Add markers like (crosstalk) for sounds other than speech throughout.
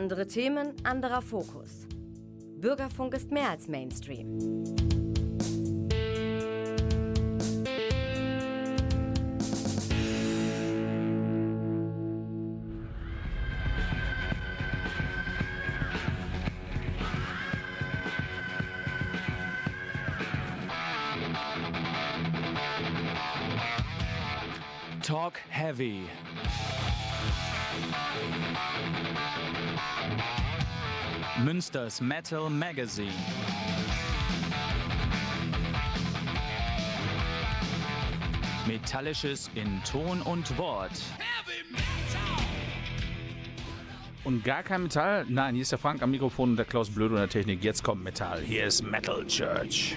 Andere Themen, anderer Fokus. Bürgerfunk ist mehr als Mainstream. Talk Heavy. Münsters Metal Magazine. Metallisches in Ton und Wort. Und gar kein Metall? Nein, hier ist der Frank am Mikrofon und der Klaus Blöd und der Technik. Jetzt kommt Metall. Hier ist Metal Church.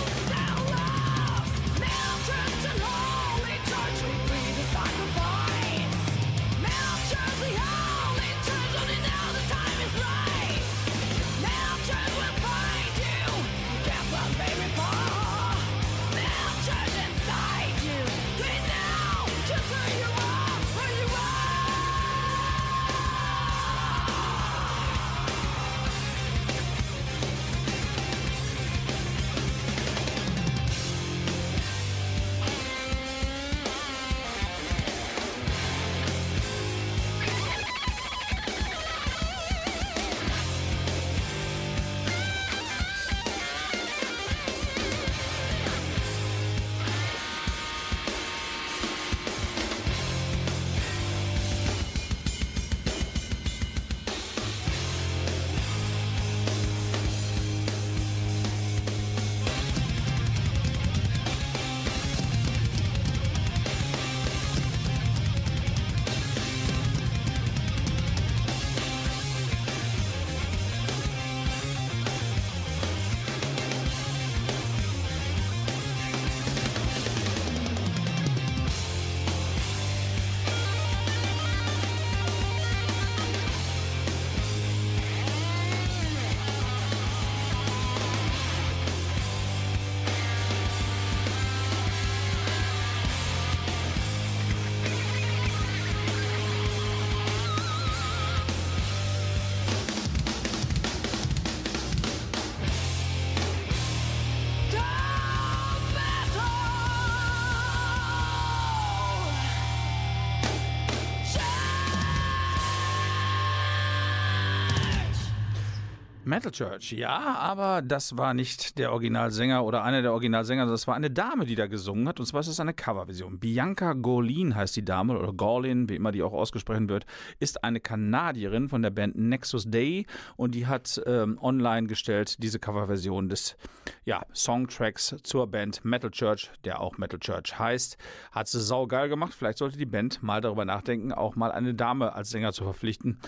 Metal Church, ja, aber das war nicht der Originalsänger oder einer der Originalsänger, das war eine Dame, die da gesungen hat. Und zwar ist es eine Coverversion. Bianca Gorlin heißt die Dame, oder Gorlin, wie immer die auch ausgesprochen wird, ist eine Kanadierin von der Band Nexus Day und die hat ähm, online gestellt diese Coverversion des ja, Songtracks zur Band Metal Church, der auch Metal Church heißt. Hat sie saugeil gemacht. Vielleicht sollte die Band mal darüber nachdenken, auch mal eine Dame als Sänger zu verpflichten.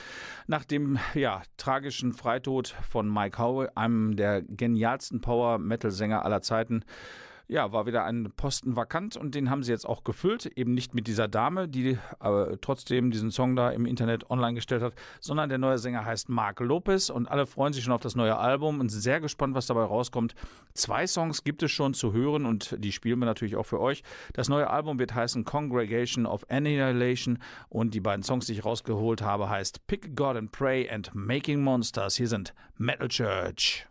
Nach dem ja, tragischen Freitod von Mike Howe, einem der genialsten Power-Metal-Sänger aller Zeiten, ja, war wieder ein Posten vakant und den haben sie jetzt auch gefüllt. Eben nicht mit dieser Dame, die äh, trotzdem diesen Song da im Internet online gestellt hat, sondern der neue Sänger heißt Mark Lopez und alle freuen sich schon auf das neue Album und sind sehr gespannt, was dabei rauskommt. Zwei Songs gibt es schon zu hören und die spielen wir natürlich auch für euch. Das neue Album wird heißen Congregation of Annihilation und die beiden Songs, die ich rausgeholt habe, heißt Pick God and Pray and Making Monsters. Hier sind Metal Church.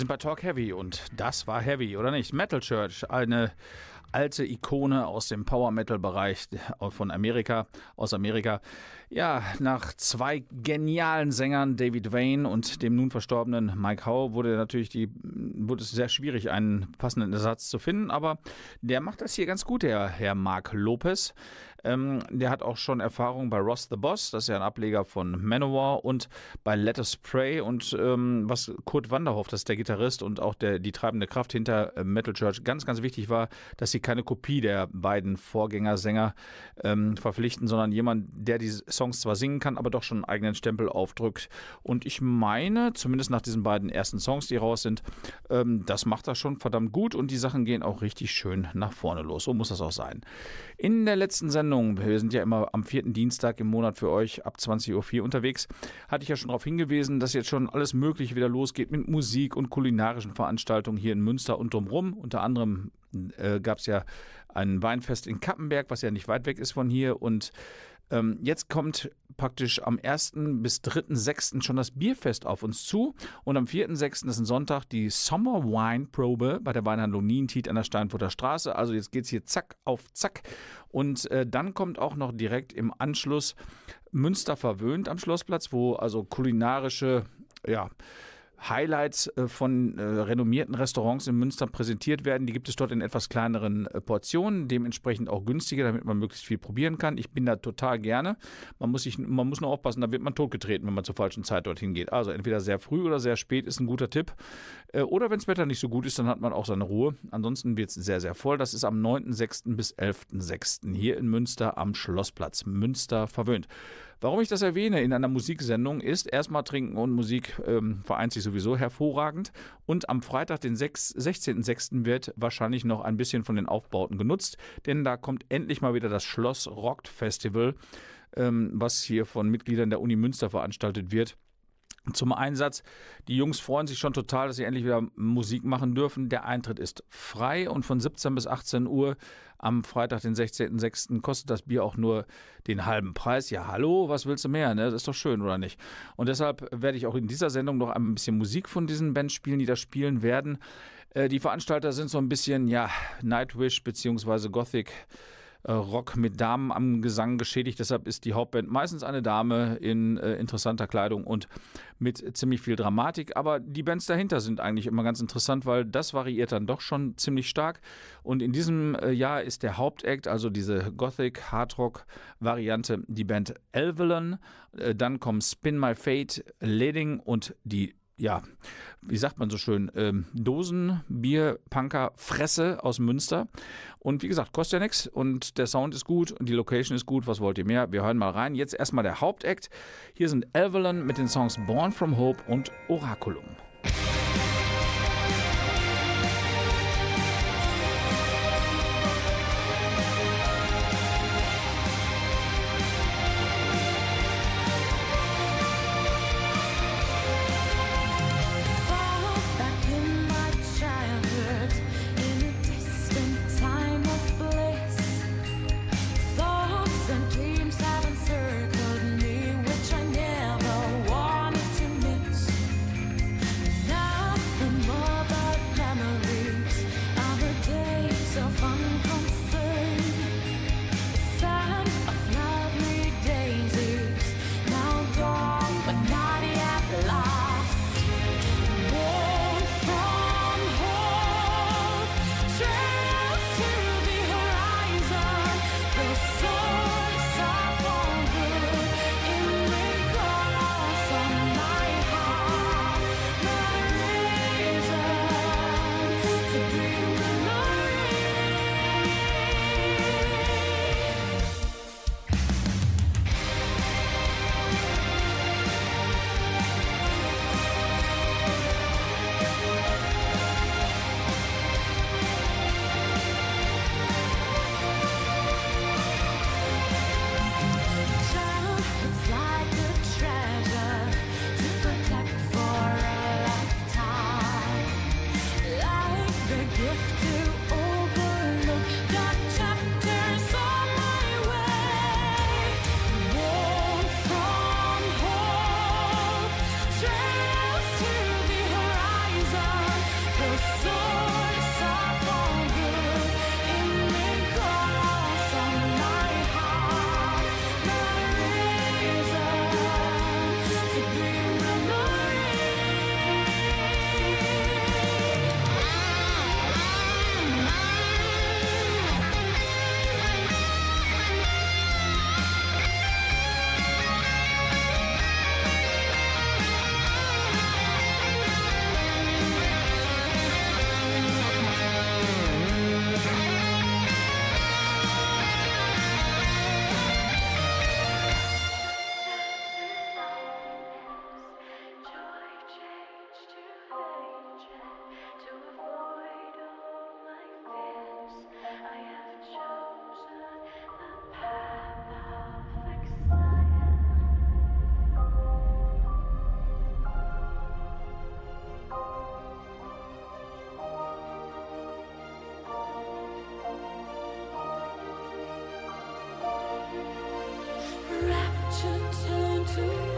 Sind bei Talk Heavy und das war Heavy, oder nicht? Metal Church, eine alte Ikone aus dem Power Metal Bereich von Amerika, aus Amerika. Ja, nach zwei genialen Sängern, David Wayne und dem nun verstorbenen Mike Howe, wurde natürlich die, wurde es sehr schwierig, einen passenden Ersatz zu finden, aber der macht das hier ganz gut, der Herr Mark Lopez. Ähm, der hat auch schon Erfahrung bei Ross the Boss, das ist ja ein Ableger von Manowar und bei Let Us Pray und ähm, was Kurt Wanderhoff, das ist der Gitarrist und auch der, die treibende Kraft hinter äh, Metal Church, ganz, ganz wichtig war, dass sie keine Kopie der beiden Vorgängersänger ähm, verpflichten, sondern jemand, der die Songs zwar singen kann, aber doch schon einen eigenen Stempel aufdrückt. Und ich meine, zumindest nach diesen beiden ersten Songs, die raus sind, ähm, das macht das schon verdammt gut und die Sachen gehen auch richtig schön nach vorne los. So muss das auch sein. In der letzten Sendung, wir sind ja immer am vierten Dienstag im Monat für euch ab 20.04 Uhr unterwegs, hatte ich ja schon darauf hingewiesen, dass jetzt schon alles Mögliche wieder losgeht mit Musik und kulinarischen Veranstaltungen hier in Münster und drumherum. Unter anderem äh, gab es ja ein Weinfest in Kappenberg, was ja nicht weit weg ist von hier und ähm, jetzt kommt praktisch am 1. bis 3.6. schon das Bierfest auf uns zu. Und am 4.6. ist ein Sonntag die Summer Wine Probe bei der Weinhandlung Nientiet an der Steinfurter Straße. Also jetzt geht es hier zack auf zack. Und äh, dann kommt auch noch direkt im Anschluss Münster verwöhnt am Schlossplatz, wo also kulinarische, ja, Highlights äh, von äh, renommierten Restaurants in Münster präsentiert werden. Die gibt es dort in etwas kleineren äh, Portionen, dementsprechend auch günstiger, damit man möglichst viel probieren kann. Ich bin da total gerne. Man muss, sich, man muss nur aufpassen, da wird man totgetreten, wenn man zur falschen Zeit dorthin geht. Also entweder sehr früh oder sehr spät ist ein guter Tipp. Oder wenn das Wetter nicht so gut ist, dann hat man auch seine Ruhe. Ansonsten wird es sehr, sehr voll. Das ist am 9.6. bis 11.6. hier in Münster am Schlossplatz. Münster verwöhnt. Warum ich das erwähne in einer Musiksendung ist, erstmal Trinken und Musik ähm, vereint sich sowieso hervorragend. Und am Freitag, den 16.06. wird wahrscheinlich noch ein bisschen von den Aufbauten genutzt, denn da kommt endlich mal wieder das Schloss Rockt Festival, ähm, was hier von Mitgliedern der Uni Münster veranstaltet wird zum Einsatz. Die Jungs freuen sich schon total, dass sie endlich wieder Musik machen dürfen. Der Eintritt ist frei und von 17 bis 18 Uhr am Freitag, den 16.06. kostet das Bier auch nur den halben Preis. Ja, hallo, was willst du mehr? Ne? Das ist doch schön, oder nicht? Und deshalb werde ich auch in dieser Sendung noch ein bisschen Musik von diesen Bands spielen, die da spielen werden. Äh, die Veranstalter sind so ein bisschen, ja, Nightwish bzw. Gothic äh, Rock mit Damen am Gesang geschädigt. Deshalb ist die Hauptband meistens eine Dame in äh, interessanter Kleidung und mit ziemlich viel Dramatik. Aber die Bands dahinter sind eigentlich immer ganz interessant, weil das variiert dann doch schon ziemlich stark. Und in diesem äh, Jahr ist der Hauptakt, also diese Gothic Hardrock Variante, die Band Elvelon. Äh, dann kommen Spin My Fate, Leding und die ja, wie sagt man so schön, ähm, Dosenbier, Punker, Fresse aus Münster. Und wie gesagt, kostet ja nichts und der Sound ist gut und die Location ist gut. Was wollt ihr mehr? Wir hören mal rein. Jetzt erstmal der Hauptakt. Hier sind Avalon mit den Songs Born from Hope und Oraculum. to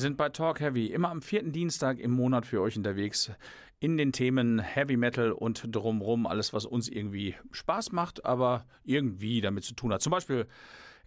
sind bei Talk Heavy immer am vierten Dienstag im Monat für euch unterwegs in den Themen Heavy Metal und drumrum alles, was uns irgendwie Spaß macht, aber irgendwie damit zu tun hat. Zum Beispiel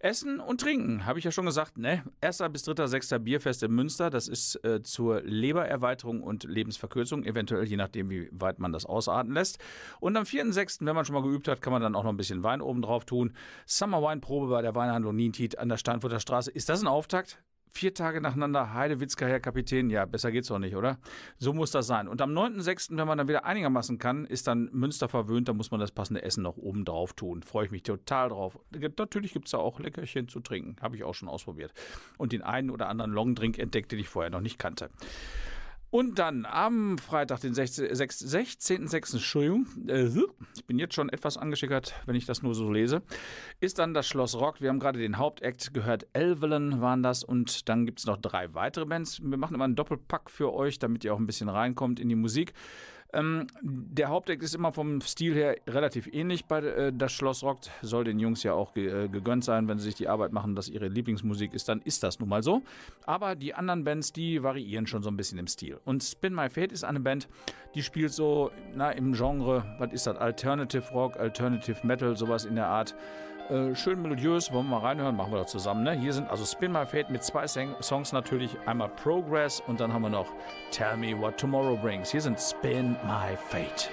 Essen und Trinken, habe ich ja schon gesagt, ne? 1. bis 3. 6. Bierfest in Münster, das ist äh, zur Lebererweiterung und Lebensverkürzung, eventuell je nachdem, wie weit man das ausarten lässt. Und am 4.6., wenn man schon mal geübt hat, kann man dann auch noch ein bisschen Wein oben drauf tun. Summer Wine Probe bei der Weinhandlung Nientit an der Steinfurter Straße. Ist das ein Auftakt? Vier Tage nacheinander Heidewitzka, Herr Kapitän. Ja, besser geht's doch nicht, oder? So muss das sein. Und am 9.6., wenn man dann wieder einigermaßen kann, ist dann Münster verwöhnt. Da muss man das passende Essen noch oben drauf tun. Freue ich mich total drauf. Natürlich gibt es da auch Leckerchen zu trinken. Habe ich auch schon ausprobiert. Und den einen oder anderen Longdrink entdeckt, den ich vorher noch nicht kannte. Und dann am Freitag, den 16.06., Entschuldigung, äh, ich bin jetzt schon etwas angeschickert, wenn ich das nur so lese, ist dann das Schloss Rock. Wir haben gerade den Hauptakt gehört, Elvelen waren das und dann gibt es noch drei weitere Bands. Wir machen immer einen Doppelpack für euch, damit ihr auch ein bisschen reinkommt in die Musik. Ähm, der Hauptdeck ist immer vom Stil her relativ ähnlich bei äh, Das Schloss rockt. Soll den Jungs ja auch ge äh, gegönnt sein, wenn sie sich die Arbeit machen, dass ihre Lieblingsmusik ist, dann ist das nun mal so. Aber die anderen Bands, die variieren schon so ein bisschen im Stil. Und Spin My Fate ist eine Band, die spielt so na, im Genre, was ist das, Alternative Rock, Alternative Metal, sowas in der Art. Äh, schön melodiös, wollen wir mal reinhören, machen wir doch zusammen. Ne? Hier sind also Spin My Fate mit zwei Songs natürlich. Einmal Progress und dann haben wir noch Tell Me What Tomorrow Brings. Hier sind Spin My Fate.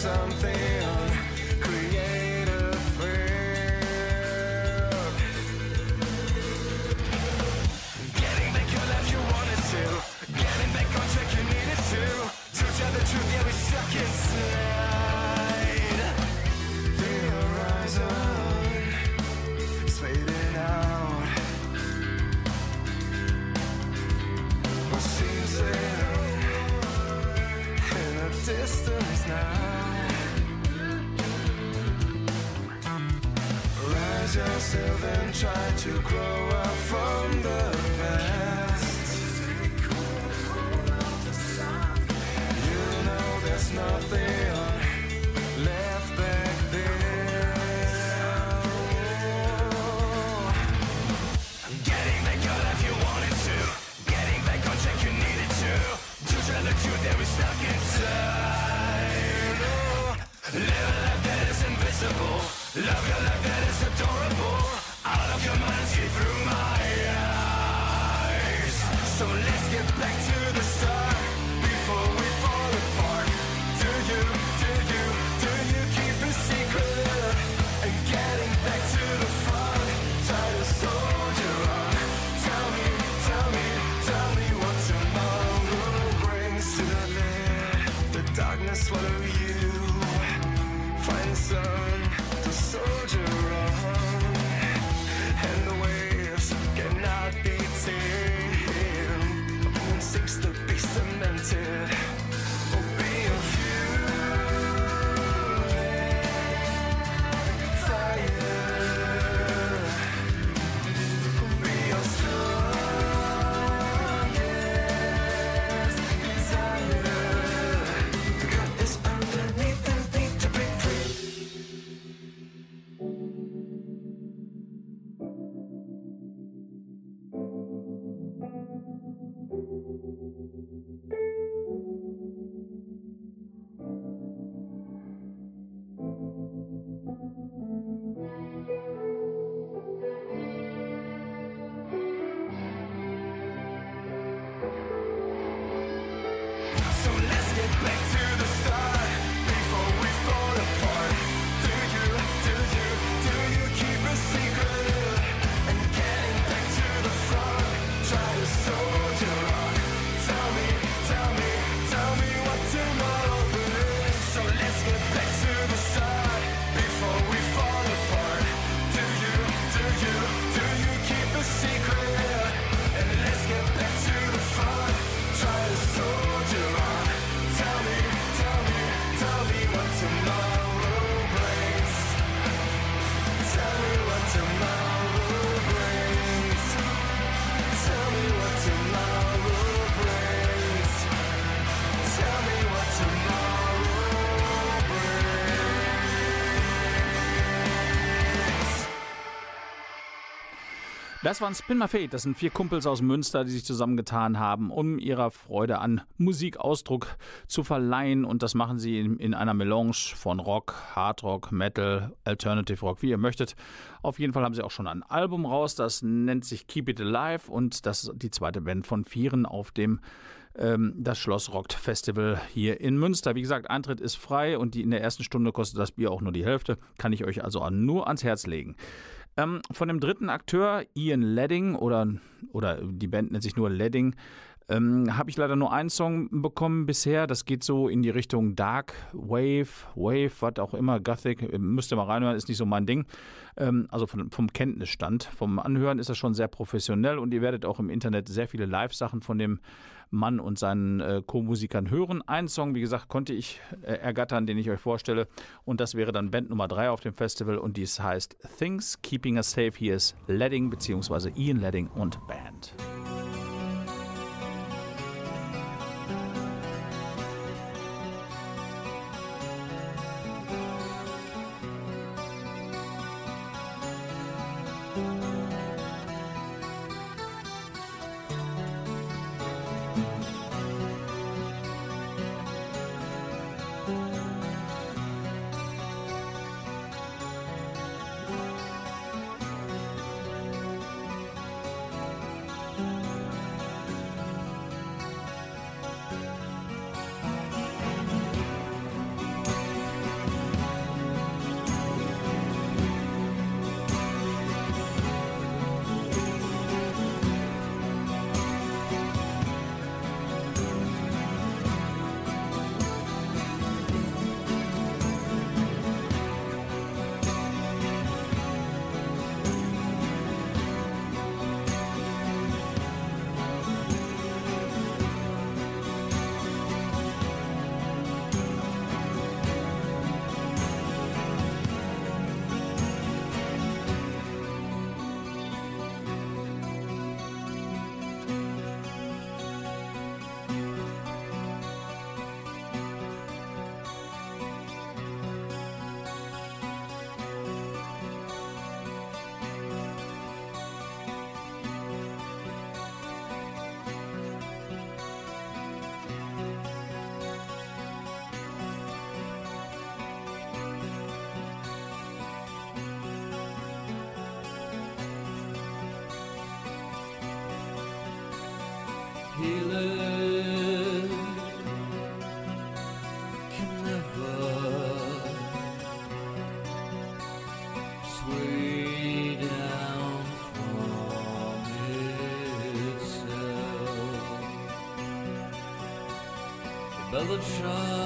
Something, try to grow up from the Das waren Spin My Fate. Das sind vier Kumpels aus Münster, die sich zusammengetan haben, um ihrer Freude an Musik Ausdruck zu verleihen. Und das machen sie in, in einer Melange von Rock, Hardrock, Metal, Alternative Rock, wie ihr möchtet. Auf jeden Fall haben sie auch schon ein Album raus, das nennt sich Keep It Alive und das ist die zweite Band von Vieren auf dem ähm, das Schloss Rockt Festival hier in Münster. Wie gesagt, Eintritt ist frei und die in der ersten Stunde kostet das Bier auch nur die Hälfte. Kann ich euch also nur ans Herz legen. Ähm, von dem dritten Akteur, Ian Ledding, oder, oder die Band nennt sich nur Ledding, ähm, habe ich leider nur einen Song bekommen bisher. Das geht so in die Richtung Dark Wave, Wave, was auch immer, Gothic. äh, Müsst ihr mal reinhören, ist nicht so mein Ding. Ähm, also von, vom Kenntnisstand. Vom Anhören ist das schon sehr professionell und ihr werdet auch im Internet sehr viele Live-Sachen von dem Mann und seinen äh, Co-Musikern hören. Einen Song, wie gesagt, konnte ich äh, ergattern, den ich euch vorstelle. Und das wäre dann Band Nummer 3 auf dem Festival und dies heißt Things Keeping Us Safe. Hier ist Ledding bzw. Ian Ledding und Band. the child.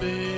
be.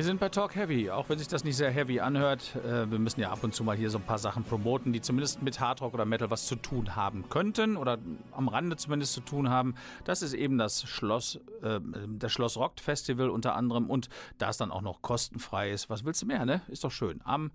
Wir sind bei Talk Heavy, auch wenn sich das nicht sehr heavy anhört. Äh, wir müssen ja ab und zu mal hier so ein paar Sachen promoten, die zumindest mit Hardrock oder Metal was zu tun haben könnten oder am Rande zumindest zu tun haben. Das ist eben das Schloss, äh, das Schloss Rock Festival unter anderem und da es dann auch noch kostenfrei ist. Was willst du mehr, ne? Ist doch schön. Am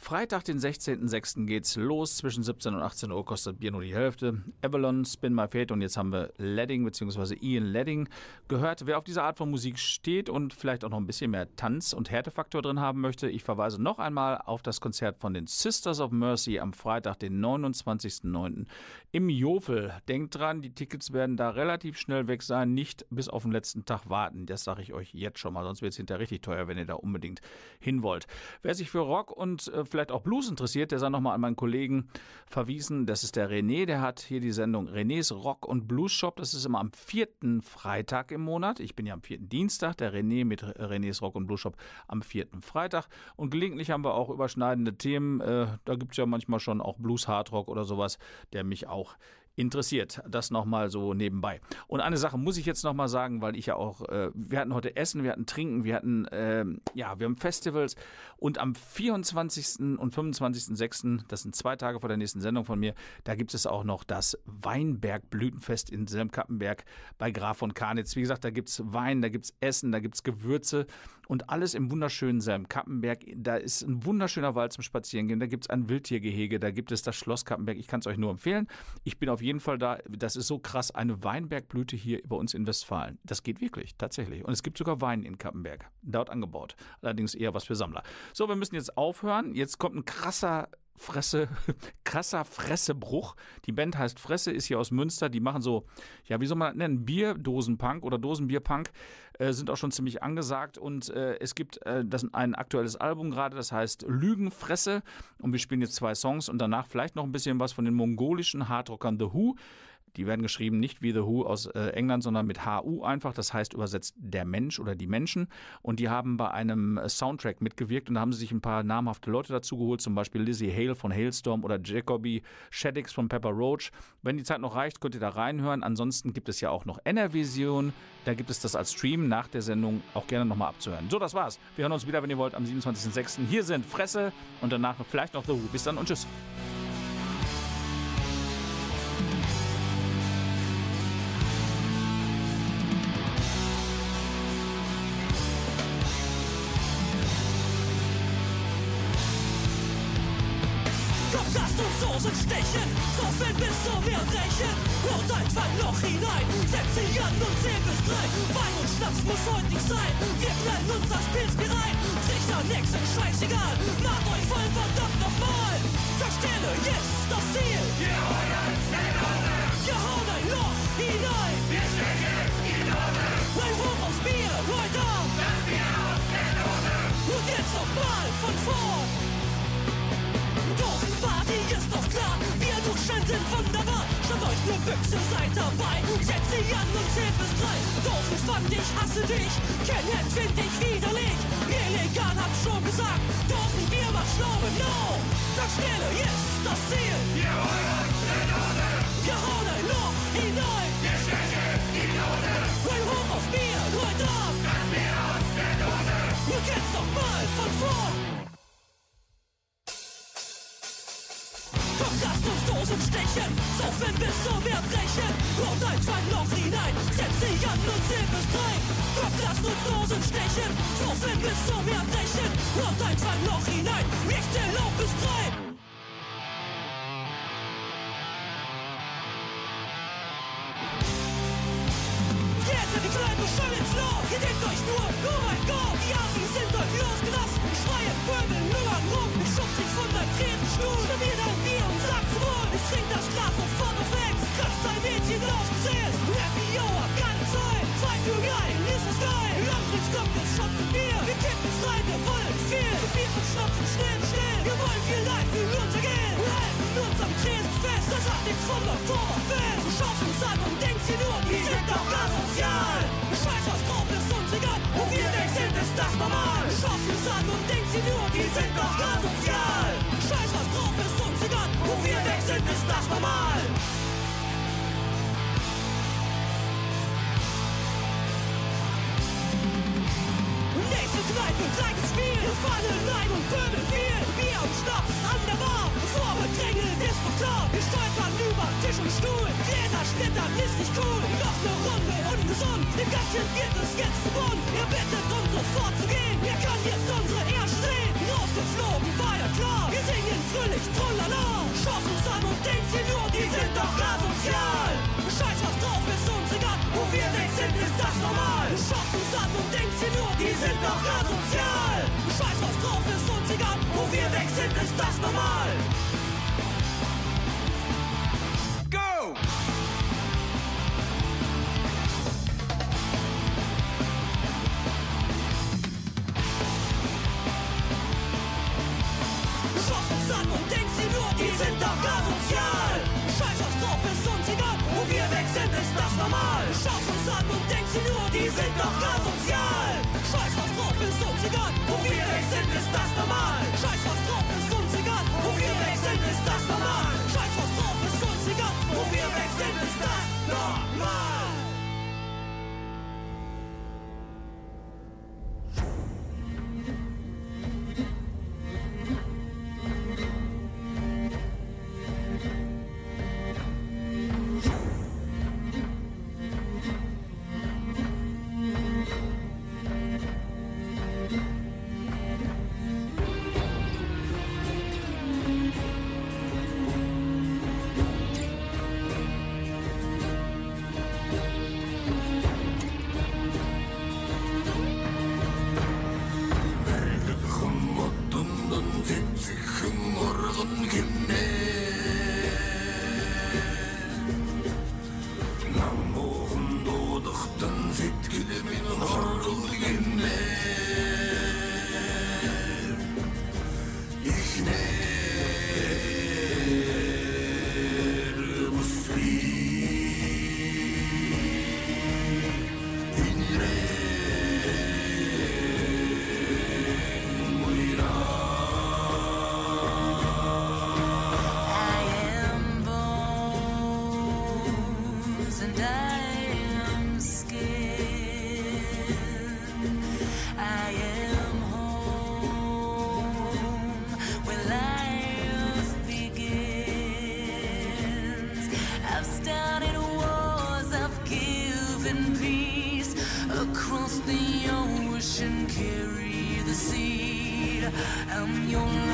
Freitag, den 16.06. geht's los. Zwischen 17 und 18 Uhr kostet Bier nur die Hälfte. Avalon, Spin My Fate und jetzt haben wir Ledding bzw. Ian Ledding gehört. Wer auf diese Art von Musik steht und vielleicht auch noch ein bisschen mehr Tanz- und Härtefaktor drin haben möchte, ich verweise noch einmal auf das Konzert von den Sisters of Mercy am Freitag, den 29.09. im Jofel. Denkt dran, die Tickets werden da relativ schnell weg sein, nicht bis auf den letzten Tag warten. Das sage ich euch jetzt schon mal, sonst wird es hinterher richtig teuer, wenn ihr da unbedingt hin wollt. Wer sich für Rock und äh, vielleicht auch Blues interessiert, der sei nochmal an meinen Kollegen verwiesen. Das ist der René, der hat hier die Sendung Renés Rock und Blues Shop. Das ist immer am vierten Freitag im Monat. Ich bin ja am vierten Dienstag, der René mit Renés Rock und Blues Shop am vierten Freitag. Und gelegentlich haben wir auch überschneidende Themen. Äh, da gibt es ja manchmal schon auch Blues, Hardrock oder sowas, der mich auch interessiert. Das nochmal so nebenbei. Und eine Sache muss ich jetzt nochmal sagen, weil ich ja auch, äh, wir hatten heute Essen, wir hatten Trinken, wir hatten, äh, ja, wir haben Festivals und am 24. und 25.06., das sind zwei Tage vor der nächsten Sendung von mir, da gibt es auch noch das Weinberg-Blütenfest in Selmkappenberg bei Graf von Karnitz. Wie gesagt, da gibt es Wein, da gibt es Essen, da gibt es Gewürze und alles im wunderschönen Selmkappenberg. Da ist ein wunderschöner Wald zum Spazierengehen, da gibt es ein Wildtiergehege, da gibt es das Schloss Kappenberg. Ich kann es euch nur empfehlen. Ich bin auf jeden jeden Fall da, das ist so krass, eine Weinbergblüte hier bei uns in Westfalen. Das geht wirklich, tatsächlich. Und es gibt sogar Wein in Kappenberg, dort angebaut. Allerdings eher was für Sammler. So, wir müssen jetzt aufhören. Jetzt kommt ein krasser Fresse, (laughs) krasser Fressebruch. Die Band heißt Fresse, ist hier aus Münster. Die machen so, ja, wie soll man das nennen? Bierdosenpunk oder Dosenbierpunk. Äh, sind auch schon ziemlich angesagt. Und äh, es gibt äh, das, ein aktuelles Album gerade, das heißt Lügenfresse. Und wir spielen jetzt zwei Songs und danach vielleicht noch ein bisschen was von den mongolischen Hardrockern The Who. Die werden geschrieben nicht wie The Who aus äh, England, sondern mit HU einfach. Das heißt übersetzt der Mensch oder die Menschen. Und die haben bei einem äh, Soundtrack mitgewirkt und da haben sie sich ein paar namhafte Leute dazu geholt, zum Beispiel Lizzie Hale von Hailstorm oder Jacoby Shaddix von Pepper Roach. Wenn die Zeit noch reicht, könnt ihr da reinhören. Ansonsten gibt es ja auch noch NR-Vision. Da gibt es das als Stream nach der Sendung auch gerne nochmal abzuhören. So, das war's. Wir hören uns wieder, wenn ihr wollt, am 27.06. Hier sind Fresse und danach vielleicht noch The Who. Bis dann und tschüss. Bis zum Erbrechen. Und ein Loch hinein, setz sie an und zähl bis drei. Komm, lasst uns Dosen stechen, saufen bis zum Erbrechen. Und einfach ein Loch hinein, ich zähl auf bis drei. Weg I'm your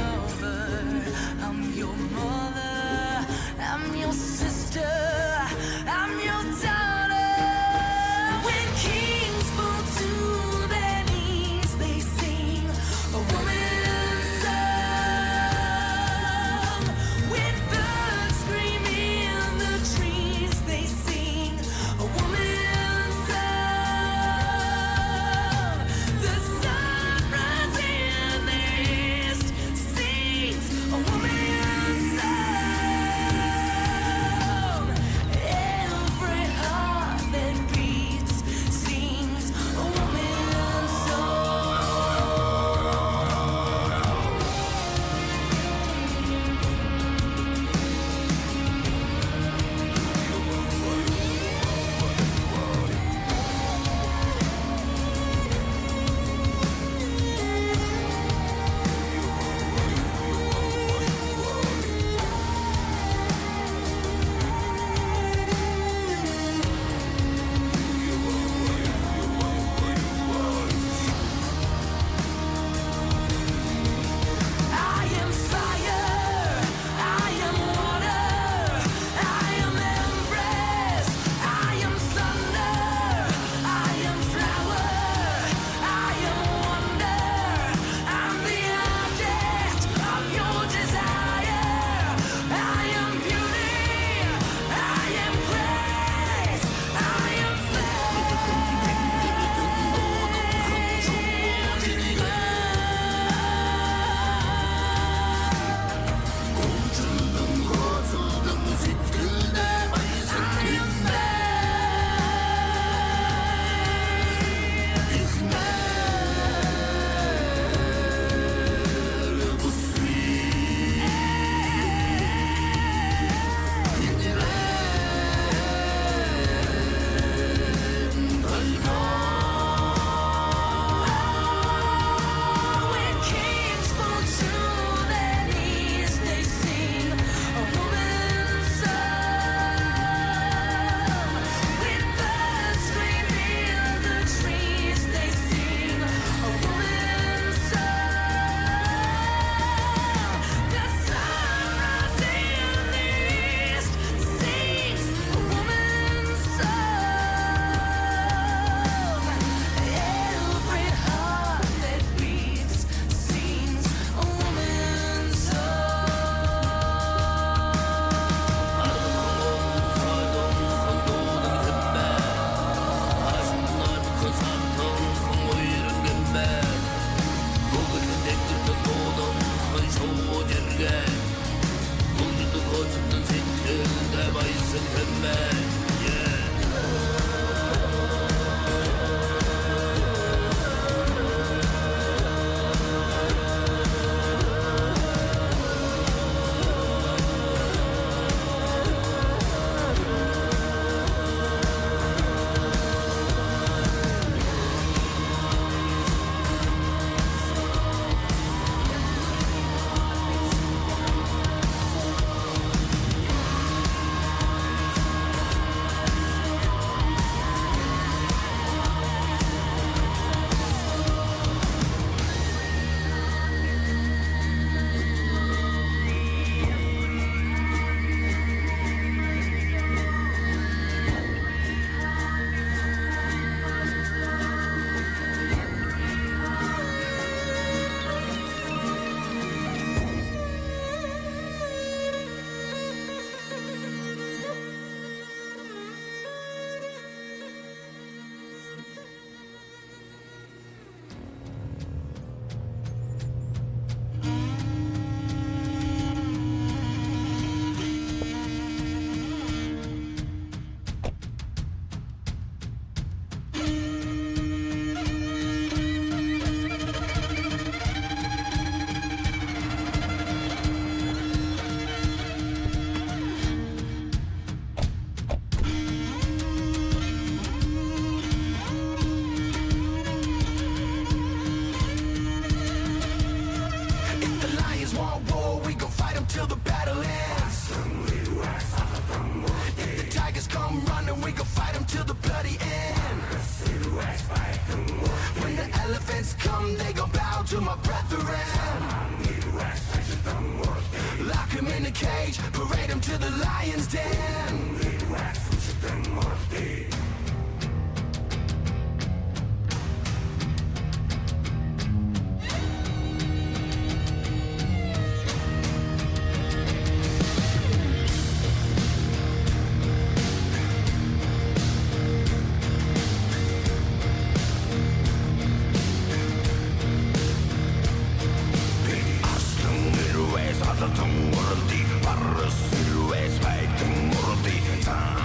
Tadatın vurdu Barı sürü esmeytin vurdu Tanrı